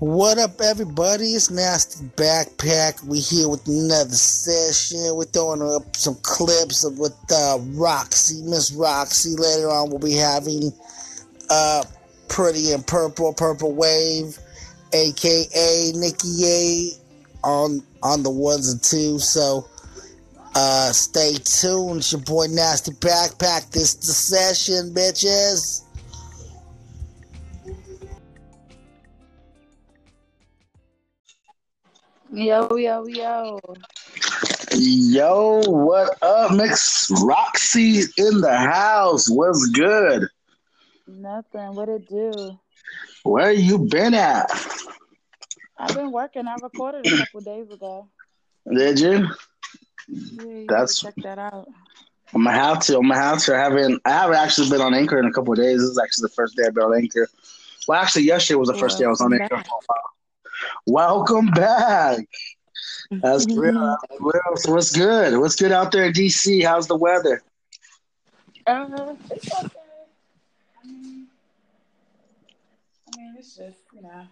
What up, everybody? It's Nasty Backpack. We here with another session. We're throwing up some clips of with uh, Roxy, Miss Roxy. Later on, we'll be having uh, Pretty and Purple, Purple Wave, aka Nikki A, on on the ones and twos. So uh, stay tuned. It's your boy Nasty Backpack. This the session, bitches. Yo, yo, yo. Yo, what up, Mix Roxy in the house? What's good? Nothing. What it do? Where you been at? I've been working. I recorded a couple days ago. Did you? Yeah, That's- check that out. I'm gonna have to. I'm gonna have to. I haven't. I haven't actually been on Anchor in a couple days. This is actually the first day I've been on Anchor. Well, actually, yesterday was the first day I was on Anchor. Welcome back. That's real. What's good? What's good out there in DC? How's the weather? Uh, it's okay. I mean, I mean, it's just you know,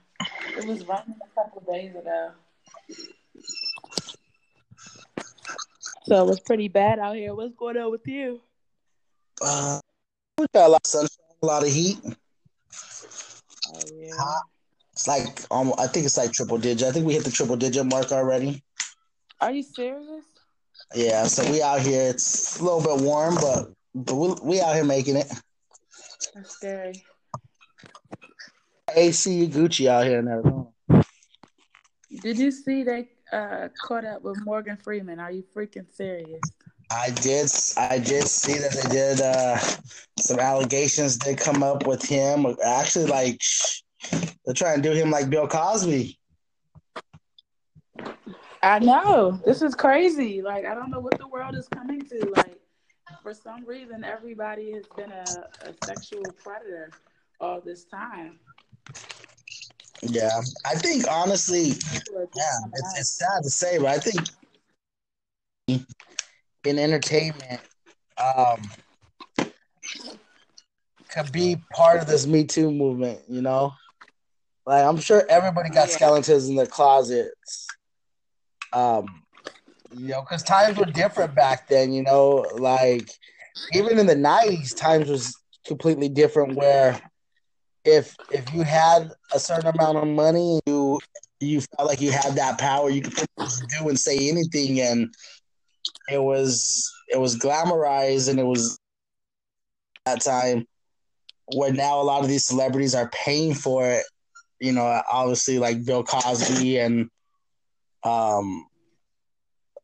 it was raining a couple days ago, so it was pretty bad out here. What's going on with you? Uh, we got a lot of sunshine, a lot of heat. Oh yeah. Hot. It's like um, I think it's like triple digit. I think we hit the triple digit mark already. Are you serious? Yeah, so we out here. It's a little bit warm, but but we, we out here making it. That's scary. AC Gucci out here in Arizona. Did you see they uh, caught up with Morgan Freeman? Are you freaking serious? I did I did see that they did uh some allegations did come up with him. Actually, like they're trying to do him like Bill Cosby. I know. This is crazy. Like, I don't know what the world is coming to. Like, for some reason, everybody has been a, a sexual predator all this time. Yeah, I think honestly, People are just yeah, it's it's sad to say, but I think in entertainment, um, could be part of this Me Too movement. You know, like I'm sure everybody got Yeah. skeletons in their closets. Um, you know, because times were different back then. You know, like even in the '90s, times was completely different. Where if if you had a certain amount of money, you you felt like you had that power, you could do and say anything, and it was it was glamorized, and it was that time where now a lot of these celebrities are paying for it. You know, obviously like Bill Cosby and um,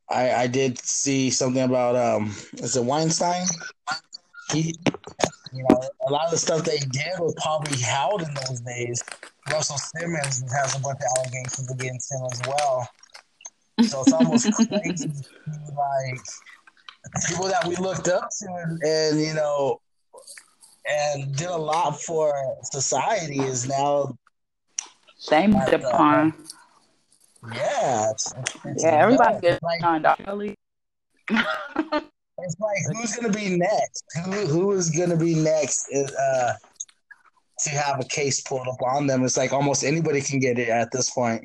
I I did see something about um, is it Weinstein? He, you know, a lot of the stuff they did was probably held in those days. Russell Simmons has a bunch of allegations against him as well. So it's almost crazy to see, like people that we looked up to and, and you know and did a lot for society is now Shamed Like, uh, upon. yeah it's, it's Yeah, everybody gets like on Kelly. it's like who's gonna be next who who is gonna be next uh to have a case pulled up on them it's like almost anybody can get it at this point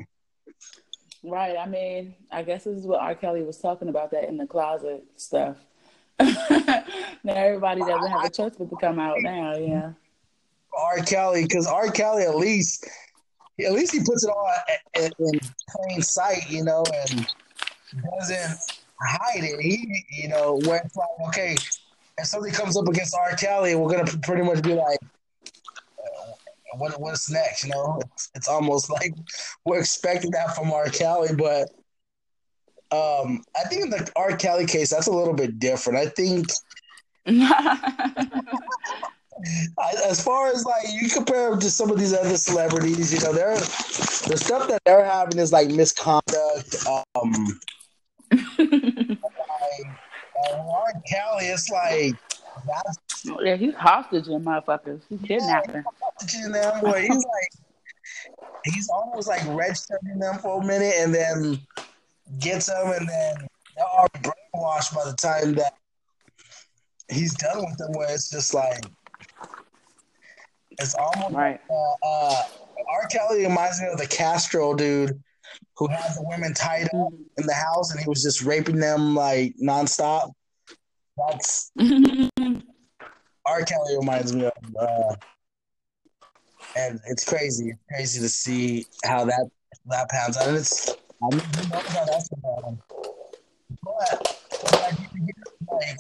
Right. I mean, I guess this is what R. Kelly was talking about that in the closet stuff. now everybody doesn't have a choice but to come out now. Yeah. R. Kelly because R. Kelly at least at least he puts it all in, in plain sight, you know, and doesn't hide it. He, you know, where it's like, okay, if something comes up against R. Kelly, we're gonna pretty much be like, uh, what, what's next? You know, it's, it's almost like we're expecting that from R. Kelly, but um, I think in the R. Kelly case, that's a little bit different. I think as far as like you compare them to some of these other celebrities, you know, they're the stuff that they're having is like misconduct. Um, like, uh, Warren Kelly, it's like that's yeah, he's hostage in motherfuckers. He's kidnapping. touching them where he's like he's almost like registering them for a minute and then gets them and then they're all brainwashed by the time that he's done with them where it's just like it's almost Right. uh, uh, R. Kelly reminds me of the Castro dude who had the women tied up in the house and he was just raping them like nonstop. That's R. Kelly reminds me of. Uh, and it's crazy. It's crazy to see how that that pans out. And it's I mean, who knows how that's going to But, but like,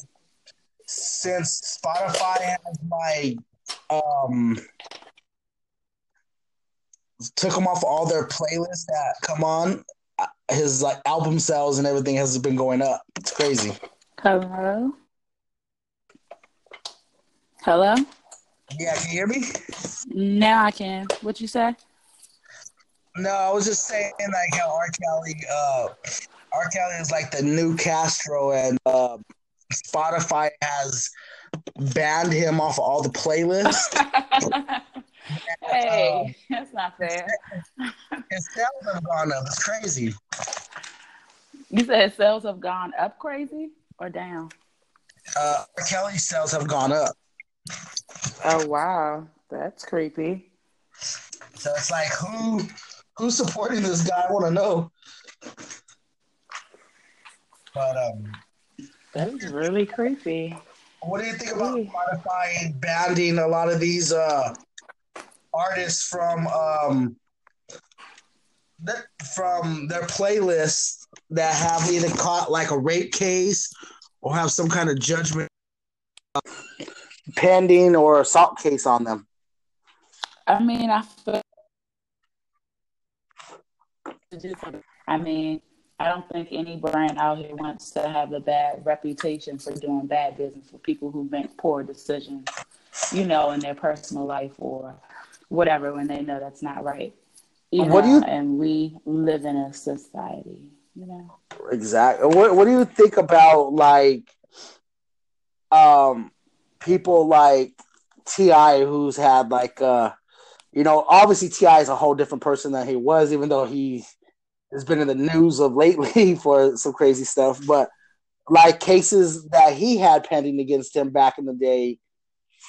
since Spotify has like um took him off all their playlists that come on, his like album sales and everything has been going up. It's crazy. Hello. Hello. Yeah, can you hear me? Now I can. What you say? No, I was just saying like how R. Kelly, uh, R. Kelly is like the new Castro, and uh, Spotify has banned him off all the playlists. hey, uh, that's not fair. His sales have gone up. It's crazy. You said sales have gone up crazy or down? Uh. Kelly's sales have gone up. Oh wow, that's creepy. So it's like who who's supporting this guy? I want to know. But um, that is really creepy. What do you think about Spotify banning a lot of these uh artists from um from their playlists that have either caught like a rape case or have some kind of judgment pending or assault case on them? I mean, I feel. I mean, I don't think any brand out here wants to have a bad reputation for doing bad business for people who make poor decisions, you know, in their personal life or whatever when they know that's not right. You what know, do you and we live in a society, you know. Exactly. What what do you think about like um people like T.I. who's had like uh you know, obviously T.I. is a whole different person than he was, even though he has been in the news of lately for some crazy stuff. But like cases that he had pending against him back in the day,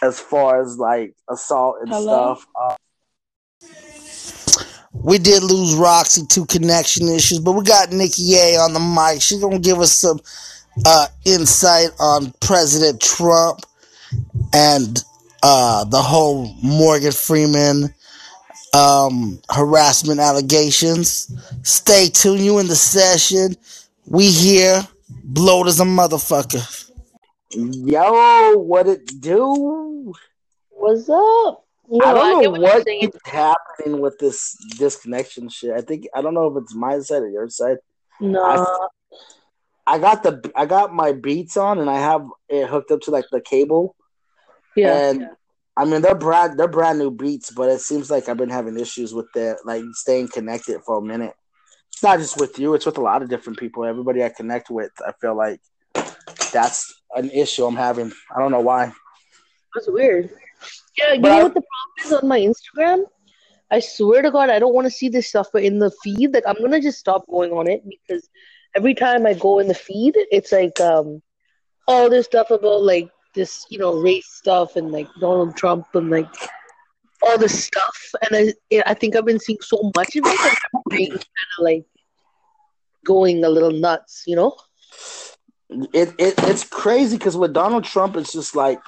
as far as like assault and Hello? stuff. Uh, we did lose Roxy to connection issues, but we got Nikki A on the mic. She's gonna give us some uh, insight on President Trump and uh, the whole Morgan Freeman um, harassment allegations. Stay tuned. You in the session. We here. Bloat as a motherfucker. Yo, what it do? What's up? Yo, I don't know what, what happening with this disconnection shit. I think I don't know if it's my side or your side. No. I, I got the I got my beats on and I have it hooked up to like the cable yeah. And I mean they're brand they're brand new beats, but it seems like I've been having issues with the like staying connected for a minute. It's not just with you, it's with a lot of different people. Everybody I connect with, I feel like that's an issue I'm having. I don't know why. That's weird. Yeah, you but know I, what the problem is on my Instagram? I swear to God, I don't want to see this stuff, but in the feed, like I'm gonna just stop going on it because every time I go in the feed, it's like um all this stuff about like this, you know, race stuff and like Donald Trump and like all this stuff. And I, I think I've been seeing so much of it that I'm kind of like going a little nuts, you know? It, it it's crazy because with Donald Trump, it's just like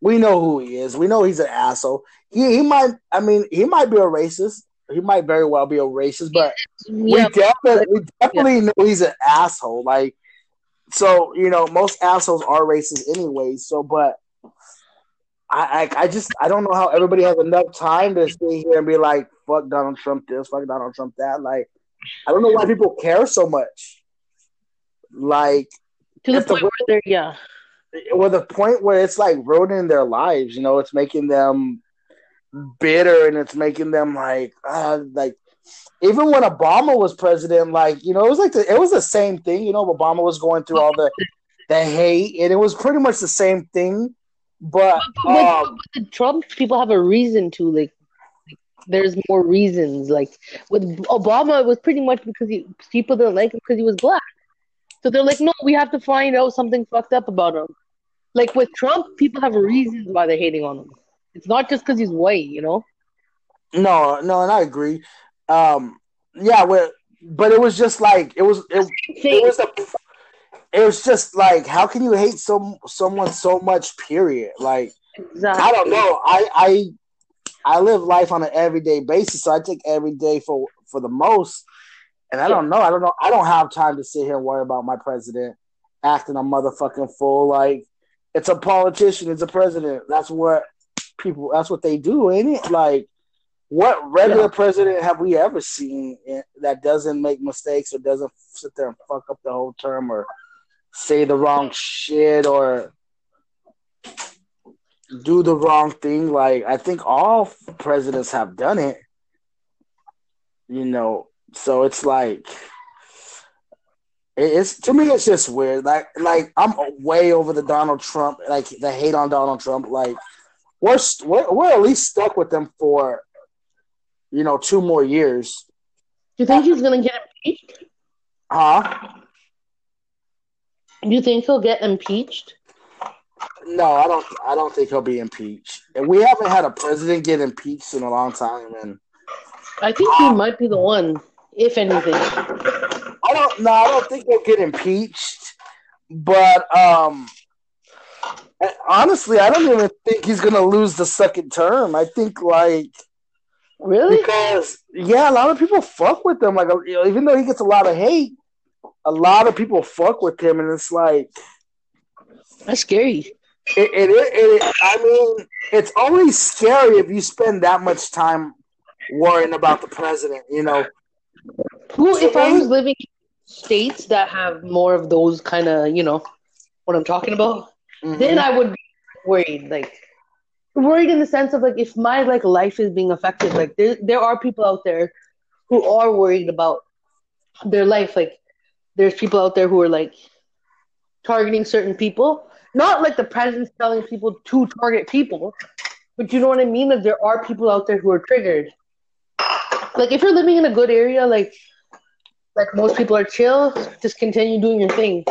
we know who he is. We know he's an asshole. He he might. I mean, he might be a racist. He might very well be a racist, but yeah, we definitely we definitely yeah. know he's an asshole. Like so you know, most assholes are racist anyway. So, but I, I, I just I don't know how everybody has enough time to stay here and be like, "Fuck Donald Trump this, fuck Donald Trump that." Like, I don't know why people care so much. Like to the point the, where yeah, well, the point where it's like ruining their lives. You know, it's making them bitter and it's making them like uh, like even when Obama was president, like you know, it was like the, it was the same thing. You know, Obama was going through all the the hate, and it was pretty much the same thing. But, but, um, but the Trump people have a reason to like. There's more reasons. Like with Obama, it was pretty much because he, people didn't like him because he was black. So they're like, no, we have to find out something fucked up about him. Like with Trump, people have reasons why they're hating on him. It's not just because he's white, you know. No, no, and I agree. Um, yeah, well, but it was just like it was. It, it was a. It was just like, how can you hate some someone so much? Period. Like, Exactly. I don't know. I I I live life on an everyday basis, so I take every day for for the most. And I don't know. I don't know. I don't have time to sit here and worry about my president acting a motherfucking fool. Like it's a politician. It's a president. That's what people. That's what they do, ain't it? Like what regular Yeah. president have we ever seen that doesn't make mistakes or doesn't sit there and fuck up the whole term or say the wrong shit or do the wrong thing? Like I think all presidents have done it. You know, so it's like it's to me it's just weird. Like like I'm way over the Donald Trump, like the hate on Donald Trump. Like we're st- we're, we're at least stuck with them for you know two more years, Do you think he's gonna get impeached? huh? Do you think he'll get impeached? No, I don't. I don't think he'll be impeached. And we haven't had a president get impeached in a long time. And I think he might be the one, if anything. I don't. No, I don't think he'll get impeached. But um, honestly, I don't even think he's gonna lose the second term. I think like Really? because yeah, a lot of people fuck with him. Like even though he gets a lot of hate, a lot of people fuck with him, and it's like That's scary. it. It, it, it I mean, it's only scary if you spend that much time worrying about the president. You know. Who, So if I was living in states that have more of those kind of, you know, what I'm talking about, Mhm. then I would be worried. Like, worried in the sense of like, if my like life is being affected, like there there are people out there who are worried about their life. Like, there's people out there who are like targeting certain people. Not like the president's telling people to target people, but you know what I mean. That there are people out there who are triggered. Like, if you're living in a good area, like like most people are chill, just continue doing your thing.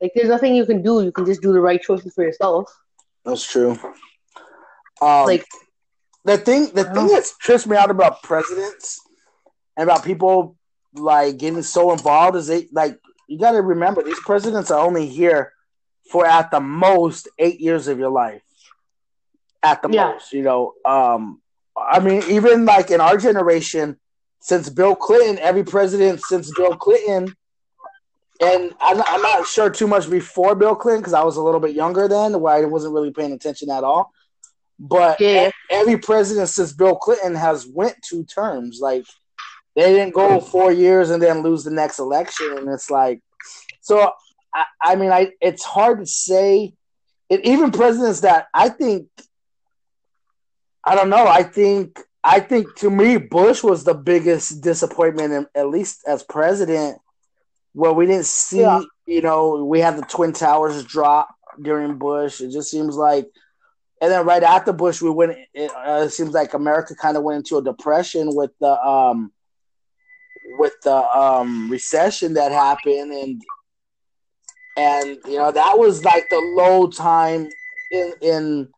Like there's nothing you can do. You can just do the right choices for yourself. That's true. Um, Like the thing, the thing that trips me out about presidents and about people like getting so involved is they like you got to remember these presidents are only here for at the most eight years of your life. At the Yeah. most, you know. Um, I mean, even like in our generation, since Bill Clinton, every president since Bill Clinton, and I'm not, I'm not sure too much before Bill Clinton because I was a little bit younger then, where I wasn't really paying attention at all. But Yeah. every president since Bill Clinton has went two terms. Like they didn't go four years and then lose the next election, and it's like so. I, I mean, I it's hard to say. It, even presidents that I think, I don't know. I think I think to me, Bush was the biggest disappointment, in, at least as president, where we didn't see. Yeah. You know, we had the twin towers drop during Bush. It just seems like, and then right after Bush, we went. It, uh, it seems like America kind of went into a depression with the um, with the um recession that happened, and and you know that was like the low time in in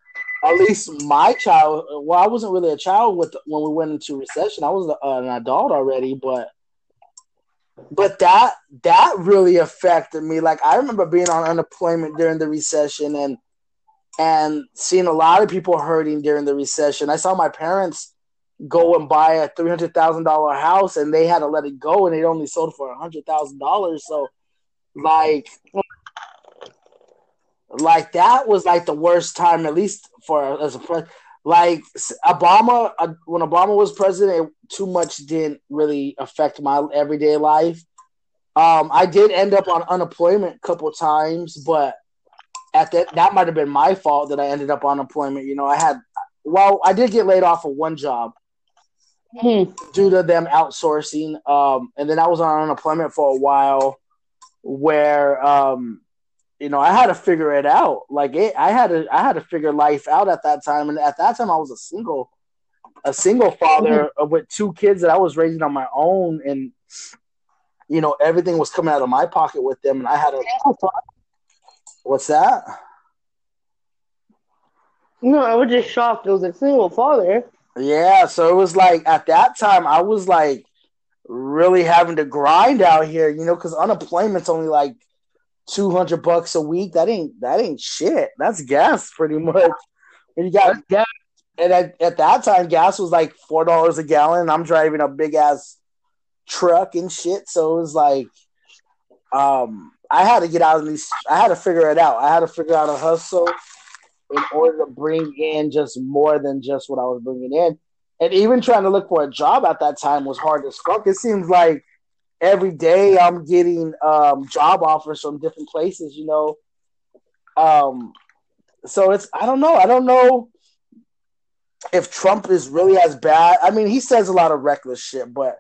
at least my child. Well, I wasn't really a child with when we went into recession. I was an adult already, but but that that really affected me. Like I remember being on unemployment during the recession and and seeing a lot of people hurting during the recession. I saw my parents go and buy a three hundred thousand dollar house and they had to let it go and it only sold for a hundred thousand dollars. So like like that was like the worst time at least for as a president like obama uh, when obama was president it, too much didn't really affect my everyday life um i did end up on unemployment a couple times but at that that might have been my fault that i ended up on unemployment you know i had well i did get laid off of one job hmm, due to them outsourcing. Um, and then I was on unemployment for a while, where um, you know I had to figure it out. Like it, I had to I had to figure life out at that time. And at that time, I was a single, a single father with two kids that I was raising on my own, and you know everything was coming out of my pocket with them, and I had to. What's that? no, I was just shocked. It was a single father. Yeah, so it was like at that time I was like really having to grind out here, you know, because unemployment's only like two hundred bucks a week. That ain't that ain't shit. That's gas pretty much. And you got gas, and at, at that time gas was like four dollars a gallon. I'm driving a big ass truck and shit, so it was like, um, I had to get out of these. I had to figure it out. I had to figure out a hustle in order to bring in just more than just what I was bringing in. And even trying to look for a job at that time was hard as fuck. It seems like every day I'm getting um, job offers from different places, you know. Um, so it's I don't know. I don't know if Trump is really as bad. I mean, he says a lot of reckless shit, but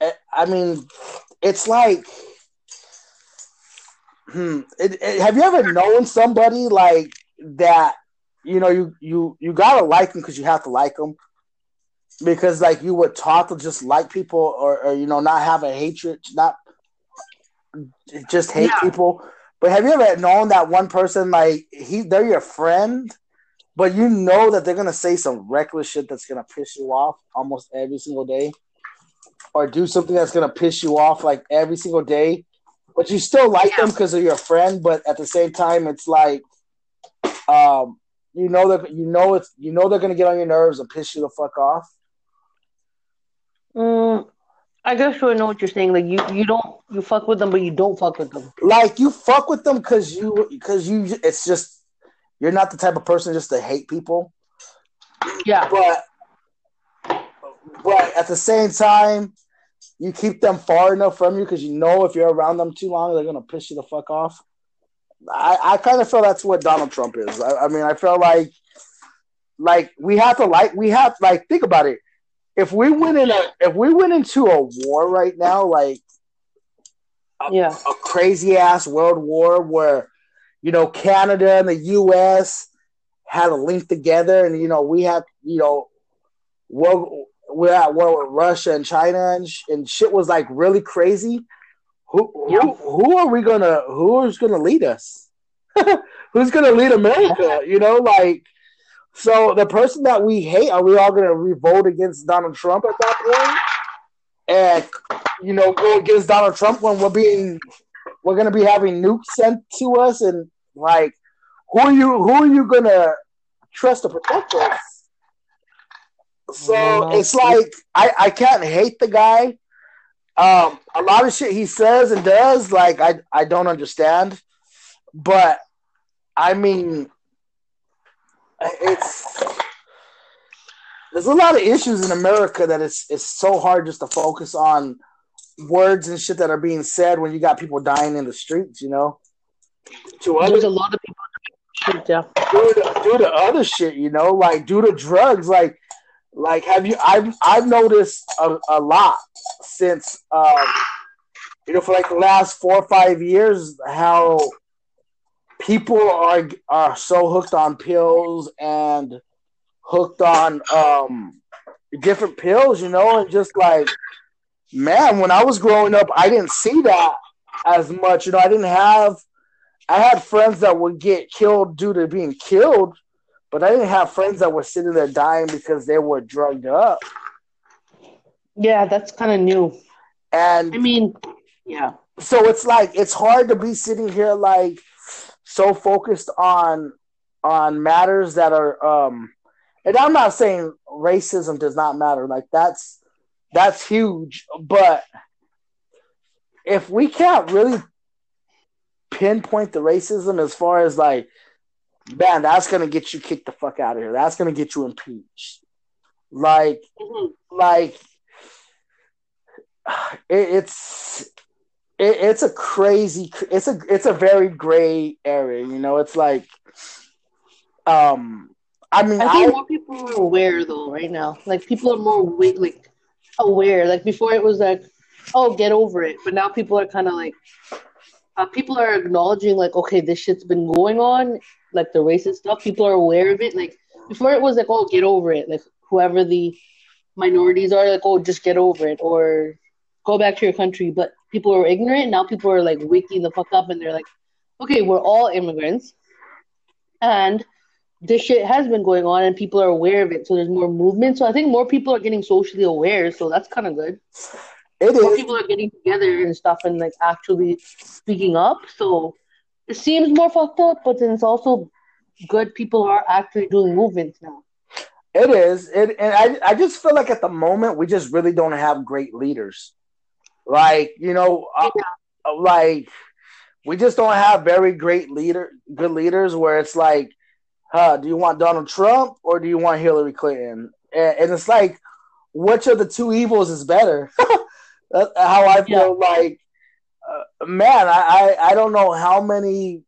eh, I mean, it's like, hmm, it, it, have you ever known somebody like that you know you you you gotta like them because you have to like them because like you were taught to just like people or, or you know not have a hatred not just hate yeah. people. But have you ever known that one person like he they're your friend but you know that they're gonna say some reckless shit that's gonna piss you off almost every single day? Or do something that's gonna piss you off like every single day but you still like yeah. them because they're your friend but at the same time it's like um, you know that you know it's you know they're gonna get on your nerves and piss you the fuck off. Mm, I guess I know what you're saying. Like you, you don't you fuck with them, but you don't fuck with them. Like you fuck with them because you because you it's just you're not the type of person just to hate people. Yeah, but but at the same time, you keep them far enough from you because you know if you're around them too long, they're gonna piss you the fuck off. I, I kind of feel that's what Donald Trump is. I, I mean, I feel like like we have to like we have like think about it. If we went in a if we went into a war right now, like a, yeah, a crazy ass world war where you know Canada and the U.S. had a link together, and you know we have you know world we're at war with Russia and China, and, sh- and shit was like really crazy who who, who are we gonna who's gonna lead us? who's gonna lead America? You know, like so the person that we hate, are we all gonna revolt against Donald Trump at that point? And you know, go against Donald Trump when we're being we're gonna be having nukes sent to us and like who are you who are you gonna trust to protect us? So it's like I, I can't hate the guy um, a lot of shit he says and does, like I I don't understand, but I mean, it's there's a lot of issues in America that it's it's so hard just to focus on words and shit that are being said when you got people dying in the streets, you know. To other, there's a lot of people shit, yeah. Due to, due to other shit, you know, like due to drugs, like like, have you? I've I've noticed a, a lot since, um, you know, for like the last four or five years, how people are are so hooked on pills and hooked on um different pills, you know, and just like, man, when I was growing up, I didn't see that as much. You know, I didn't have. I had friends that would get killed due to being killed but I didn't have friends that were sitting there dying because they were drugged up. Yeah, that's kind of new. And I mean, yeah. So it's like it's hard to be sitting here like so focused on on matters that are um and I'm not saying racism does not matter. Like that's that's huge, but if we can't really pinpoint the racism as far as like man, that's gonna get you kicked the fuck out of here. That's gonna get you impeached. Like, mm-hmm. like it, it's it, it's a crazy. It's a it's a very gray area. You know, it's like, um, I mean, I think I, more people are aware though right now. Like people are more like aware. Like before, it was like, oh, get over it. But now people are kind of like, uh, people are acknowledging like, okay, this shit's been going on, like the racist stuff. People are aware of it. Like before, it was like, oh, get over it. Like whoever the minorities are, like, oh, just get over it or go back to your country. But people are ignorant. Now people are like waking the fuck up and they're like, okay, we're all immigrants, and this shit has been going on and people are aware of it, so there's more movement. So I think more people are getting socially aware, so that's kind of good. It More is. people are getting together and stuff and like actually speaking up. So it seems more fucked up, but then it's also good. People are actually doing movements now. It is. It, and I, I just feel like at the moment we just really don't have great leaders. Like you know, uh, like we just don't have very great leader, good leaders. Where it's like, huh, do you want Donald Trump or do you want Hillary Clinton? And, and it's like, which of the two evils is better? That's how I feel. Like, uh, man, I, I I don't know how many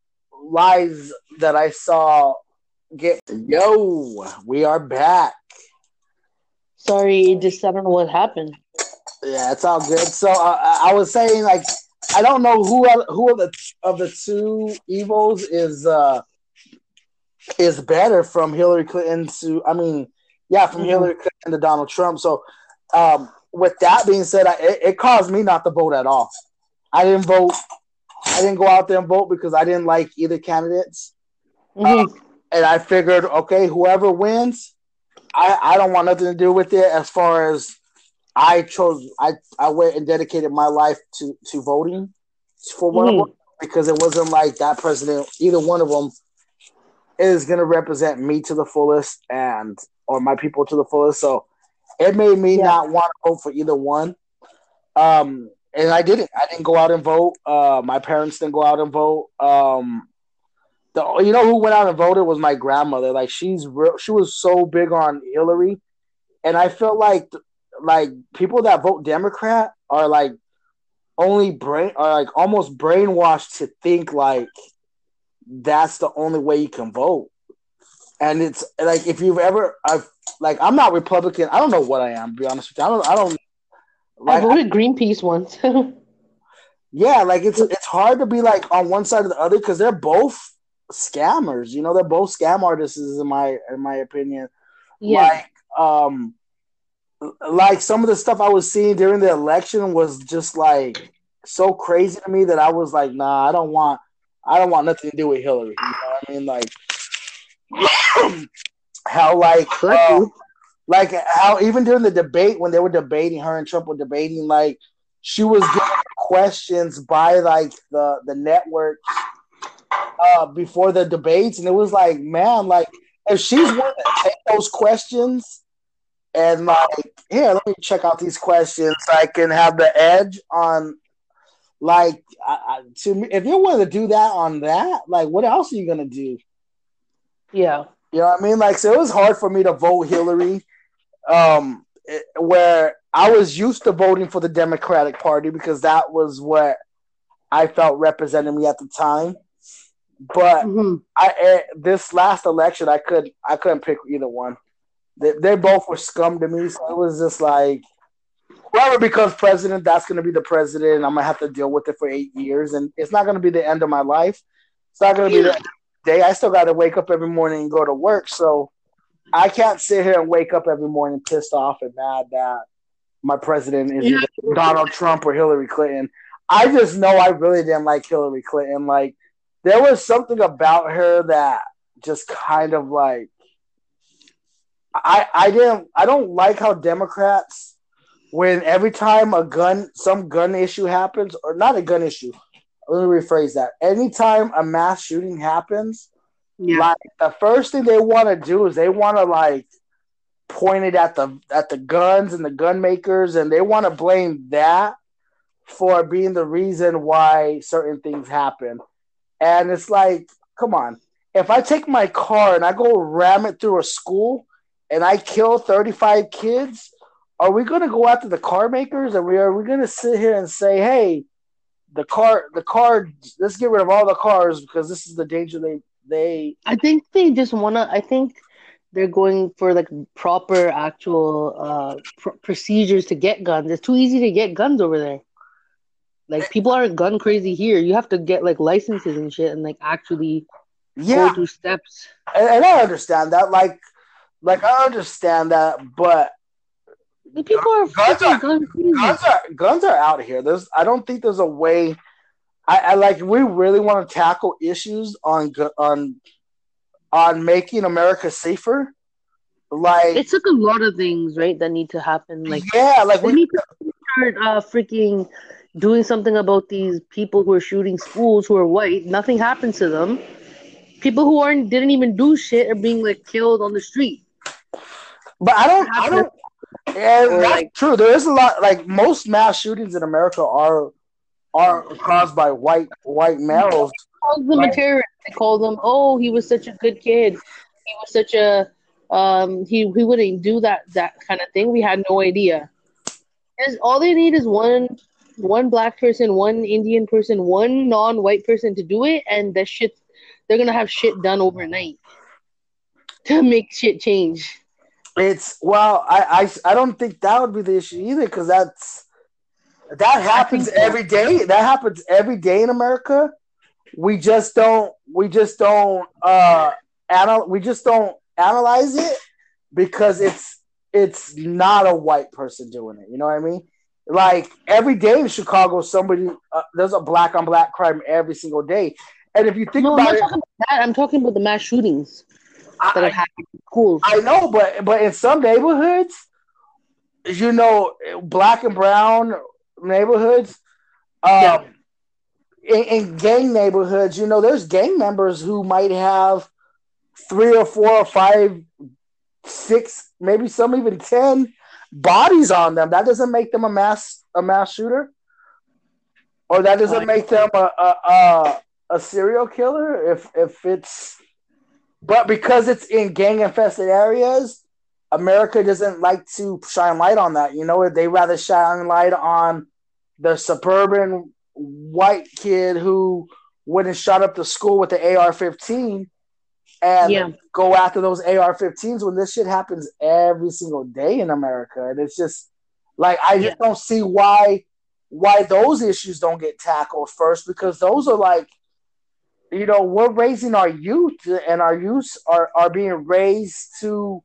lies that I saw get. Yo, we are back. Sorry, just I don't know what happened. Yeah, it's all good. So uh, I was saying, like, I don't know who who of the of the two evils is uh is better from Hillary Clinton to. I mean, yeah, from Mhm. Hillary Clinton to Donald Trump. So, um, with that being said, I, it, it caused me not to vote at all. I didn't vote. I didn't go out there and vote because I didn't like either candidates. Mhm. and I figured, okay, whoever wins, I, I don't want nothing to do with it. As far as I chose, I I went and dedicated my life to to voting for one of Mhm. them because it wasn't like that president. Either one of them is going to represent me to the fullest and or my people to the fullest. So it made me Yeah. not want to vote for either one. Um, and I didn't. I didn't go out and vote. Uh, my parents didn't go out and vote. Um, the you know who went out and voted was my grandmother. Like she's real, she was so big on Hillary, and I felt like like people that vote Democrat are like only brain are like almost brainwashed to think like that's the only way you can vote. And it's like if you've ever I've like I'm not Republican. I don't know what I am. To be honest with you, I don't. I don't. I voted Greenpeace once. Yeah, like it's it's hard to be like on one side or the other because they're both scammers. You know, they're both scam artists, in my in my opinion. yeah. Like, um, like some of the stuff I was seeing during the election was just like so crazy to me that I was like, nah, I don't want, I don't want nothing to do with Hillary. You know what I mean? Like, how like uh, like how even during the debate when they were debating her and Trump were debating, like she was getting questions by like the the network uh before the debates, and it was like, man, like if she's willing to take those questions and like, yeah let me check out these questions, so I can have the edge on. Like, I, I, to me, if you're willing to do that on that, like, what else are you gonna do? Yeah. You know what I mean? Like, so it was hard for me to vote Hillary, um, it- where I was used to voting for the Democratic Party because that was what I felt represented me at the time. But Mhm. I eh, this last election, I could I couldn't pick either one. They, they both were scum to me, so it was just like whoever becomes president, that's going to be the president. I'm gonna have to deal with it for eight years, and it's not going to be the end of my life. It's not going to be the day. I still got to wake up every morning and go to work, so I can't sit here and wake up every morning pissed off and mad that my president is Yeah. Donald Trump or Hillary Clinton. I just know I really didn't like Hillary Clinton. Like there was something about her that just kind of like I I didn't I don't like how Democrats when every time a gun some gun issue happens or not a gun issue let me rephrase that. Anytime a mass shooting happens Yeah. like the first thing they want to do is they want to like point it at the at the guns and the gun makers and they want to blame that for being the reason why certain things happen. And it's like come on. If i take my car and i go ram it through a school and i kill 35 kids are we going to go after the car makers? Or are we going to sit here and say hey the car the car let's get rid of all the cars because this is the danger they they I think they just wanna. I think they're going for like proper actual uh pr- procedures to get guns. It's too easy to get guns over there. Like people aren't gun crazy here. You have to get like licenses and shit and like actually yeah go through steps. and, and I understand that. Like, like I understand that, but Like, people are Guns are- gun guns are guns are out here. There's I don't think there's a way. I, I like we really want to tackle issues on gu- on on making America safer. Like It's like a lot of things, right, that need to happen. Like yeah, like we we need to start uh, freaking doing something about these people who are shooting schools who are white. Nothing happens to them. People who aren't didn't even do shit are being like killed on the street. But I don't. I don't. Yeah, Or, that's like- true. There is a lot. Like most mass shootings in America are are caused by white white males. Calls them Right. a terrorist. They call them, oh, he was such a good kid. He was such a um. He he wouldn't do that that kind of thing. We had no idea. Because all they need is one one black person, one Indian person, one non-white person to do it, and that shit they're gonna have shit done overnight to make shit change. It's well, I I, I don't think that would be the issue either because that's that happens every day. That happens every day in America. We just don't. We just don't. Uh, anal- We just don't analyze it because it's it's not a white person doing it. You know what I mean? Like every day in Chicago, somebody uh, there's a black on black crime every single day. And if you think No, I'm about not it, talking about that. I'm talking about the mass shootings that I, have happened in schools. I know, but but in some neighborhoods, you know, black and brown neighborhoods, um, Yeah. in, in gang neighborhoods, you know, there's gang members who might have three or four or five, six, maybe some even ten bodies on them. That doesn't make them a mass a mass shooter, or that doesn't make them a a, a, a serial killer. If if it's but because it's in gang infested areas, America doesn't like to shine light on that. You know, they rather shine light on the suburban white kid who went and shot up the school with the AR 15 and Yeah. go after those AR 15s when this shit happens every single day in America. And it's just like, I just don't see why. Why those issues don't get tackled first because those are like you know we're raising our youth and our youth are, are being raised to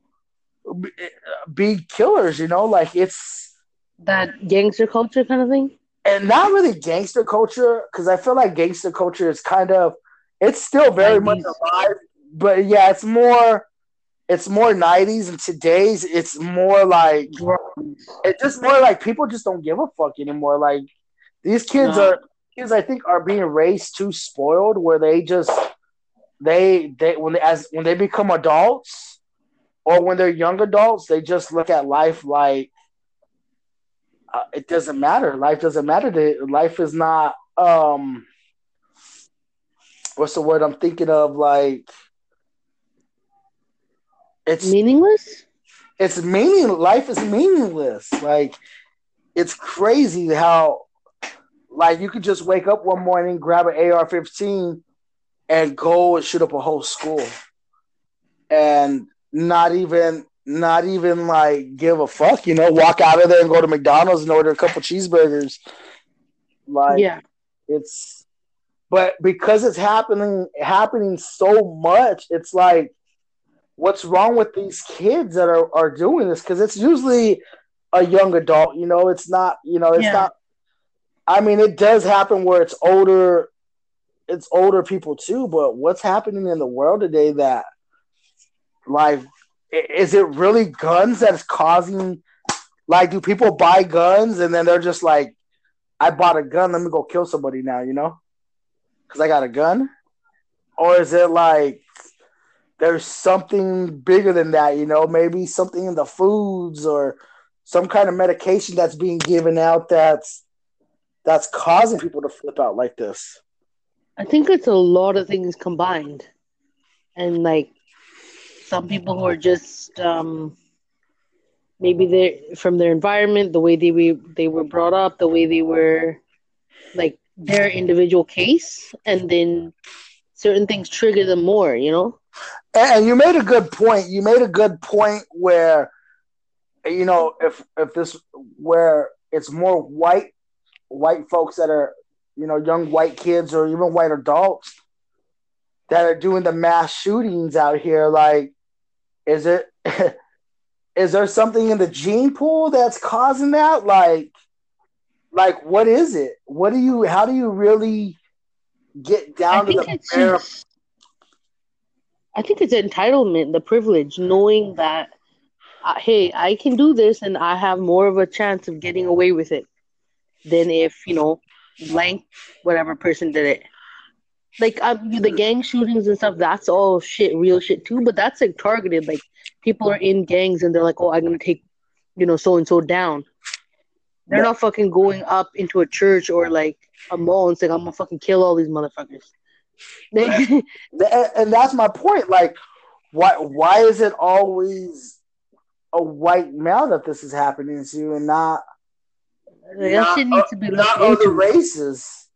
be- killers you know like it's That gangster culture kind of thing. and not really gangster culture because i feel like gangster culture is kind of it's still very much alive but yeah it's more it's more 90s and today's it's more like it's just more like people just don't give a fuck anymore like these kids No. are kids i think are being raised too spoiled where they just they they when they as when they become adults or when they're young adults they just look at life like uh, it doesn't matter. Life doesn't matter. Life is not um what's the word i'm thinking of? Like it's Meaningless? it's meaning life is meaningless. Like it's crazy how like you could just wake up one morning grab an ar-15 and go and shoot up a whole school and not even not even like give a fuck you know walk out of there and go to mcdonald's and order a couple cheeseburgers like yeah. it's but because it's happening happening so much it's like what's wrong with these kids that are, are doing this because it's usually a young adult you know it's not you know it's Yeah. not i mean it does happen where it's older it's older people too but what's happening in the world today that like is it really guns that's causing like do people buy guns and then they're just like i bought a gun let me go kill somebody now you know? Because i got a gun? Or is it like there's something bigger than that you know? Maybe something in the foods or some kind of medication that's being given out that's that's causing people to flip out like this I think it's a lot of things combined. And like some people who are just um maybe they from their environment, the way they were they were brought up, the way they were like their individual case and then certain things trigger them more, you know? And you made a good point. You made a good point where, you know, if if this where it's more white white folks that are, you know, young white kids or even white adults that are doing the mass shootings out here. Like, is it is there something in the gene pool that's causing that? Like, like what is it? What do you? How do you really get I down to the bare? I think it's entitlement, the privilege, knowing that, uh, hey, I can do this and I have more of a chance of getting away with it than if you know, blank whatever person did it. Like um, the gang shootings and stuff, that's all shit, real shit too. But that's like targeted. Like people are in gangs and they're like, oh, I'm gonna take, you know, so and so down. They're not fucking going up into a church or like a mall and saying, I'm gonna fucking kill all these motherfuckers. and and that's my point. Like, why why is it always a white male that this is happening to, and not that not, shit needs to be not looked other into. races?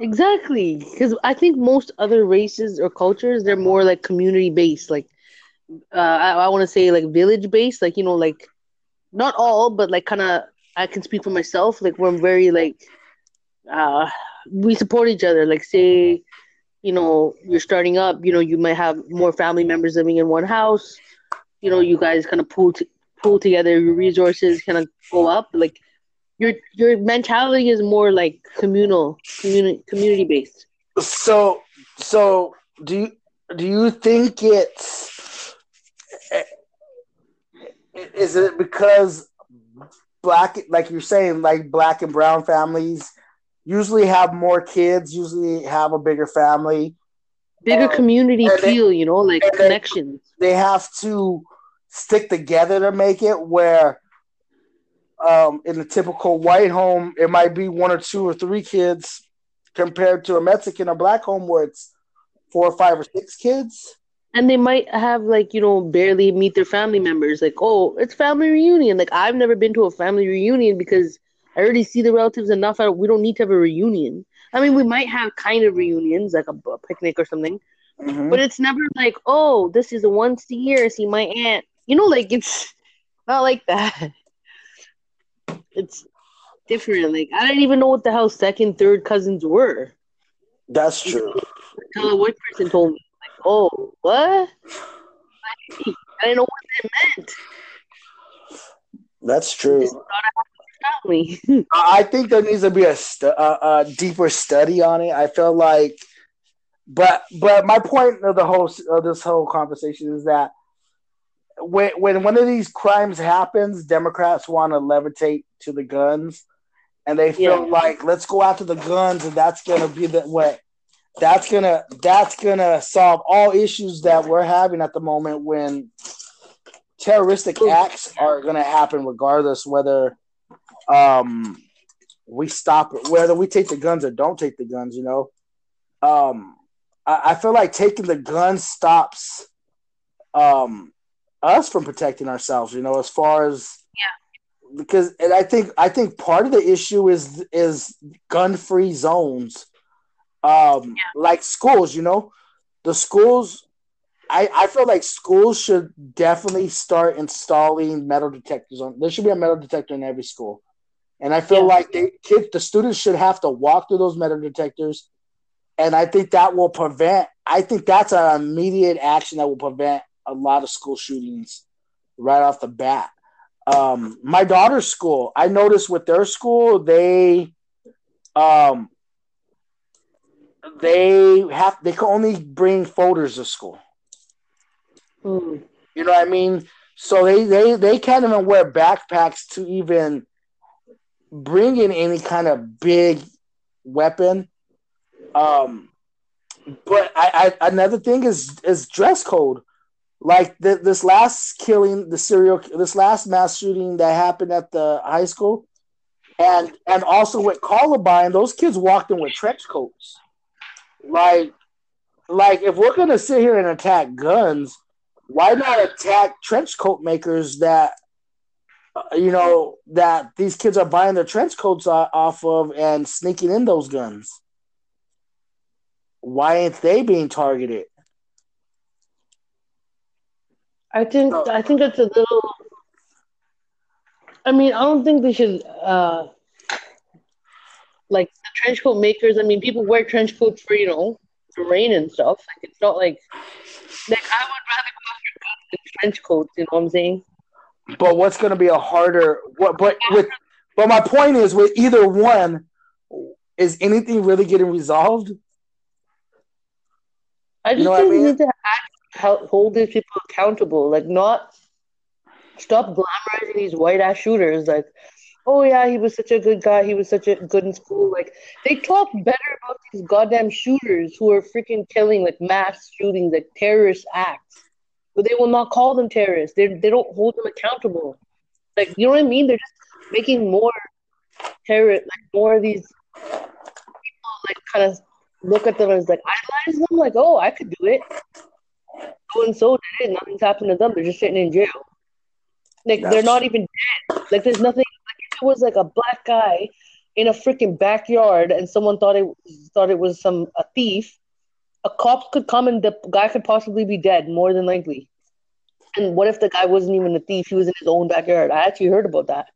Exactly, because I think most other races or cultures they're more like community based. Like, uh, I, I want to say like village based. Like you know, like not all, but like kind of I can speak for myself. Like we're very like uh, we support each other. Like say, you know, you're starting up. You know, you might have more family members living in one house. You know, you guys kind of pull t- pull together your resources, kind of go up. Like your your mentality is more like communal, community community based. So so do you do you think it's is it because black like you're saying like black and brown families usually have more kids usually have a bigger family Bigger Uh, community and they- feel, you know, like and they- connections. they have to stick together to make it where um, in a typical white home it might be one or two or three kids compared to a mexican or black home where it's four or five or six kids. And they might have like you know barely meet their family members. Like oh it's family reunion. Like i've never been to a family reunion because i already see the relatives enough. I, we don't need to have a reunion. I mean we might have kind of reunions like a, a picnic or something. Mhm. but it's never like oh this is a once a year see my aunt. You know like it's not like that it's different. Like i didn't even know what the hell second third cousins were. That's true. Uh, until a white person told me like oh what? I didn't know what that meant. That's true. I I think there needs to be a, stu- a, a deeper study on it. I feel like, but but my point of the whole of this whole conversation is that when when one of these crimes happens, Democrats want to levitate to the guns, and they feel Yeah. like let's go after the guns, and that's gonna be the way. That's gonna that's gonna solve all issues that we're having at the moment when terroristic acts are gonna happen regardless whether um we stop it, whether we take the guns or don't take the guns you know um i, I feel like taking the guns stops um us from protecting ourselves you know as far as yeah because and i think i think part of the issue is is gun free zones um like schools you know the schools I, I feel like schools should definitely start installing metal detectors on there should be a metal detector in every school and I feel Yeah. like they kids, the students should have to walk through those metal detectors. And I think that will prevent, I think that's an immediate action that will prevent a lot of school shootings right off the bat. Um, my daughter's school, I noticed with their school, they, um, they have, they can only bring folders to school. Mm. You know what I mean? So they they they can't even wear backpacks to even bring in any kind of big weapon. Um, but I, I another thing is is dress code. Like th- this last killing, the serial, this last mass shooting that happened at the high school, and and also with Columbine, those kids walked in with trench coats. Like, like if we're gonna sit here and attack guns, why not attack trench coat makers that uh, you know that these kids are buying their trench coats off of and sneaking in those guns why ain't they being targeted I think No. I think that's a little. I mean, I don't think they should. Uh, like the trench coat makers. I mean, people wear trench coats for you know for rain and stuff. Like it's not like like I would rather go after guns than trench coats. You know what I'm saying? but what's going to be a harder what but with but my point is with either one is anything really getting resolved I just You know what I think we need to act help hold these people accountable. Like, not stop glamorizing these white ass shooters. Like, oh yeah, he was such a good guy. He was such a good in school. Like, they talk better about these goddamn shooters who are freaking killing like mass shootings, like terrorist acts. But they will not call them terrorists. They they don't hold them accountable. Like, you know what I mean? They're just making more terror, like more of these people, like kind of look at them as like idolize them. Like, oh, I could do it. So and so did it. Nothing's happened to them. They're just sitting in jail. Like they're not even dead. Like there's nothing. Like if it was like a black guy in a freaking backyard and someone thought it thought it was some a thief, a cop could come and the guy could possibly be dead more than likely. And what if the guy wasn't even a thief? He was in his own backyard. I actually heard about that.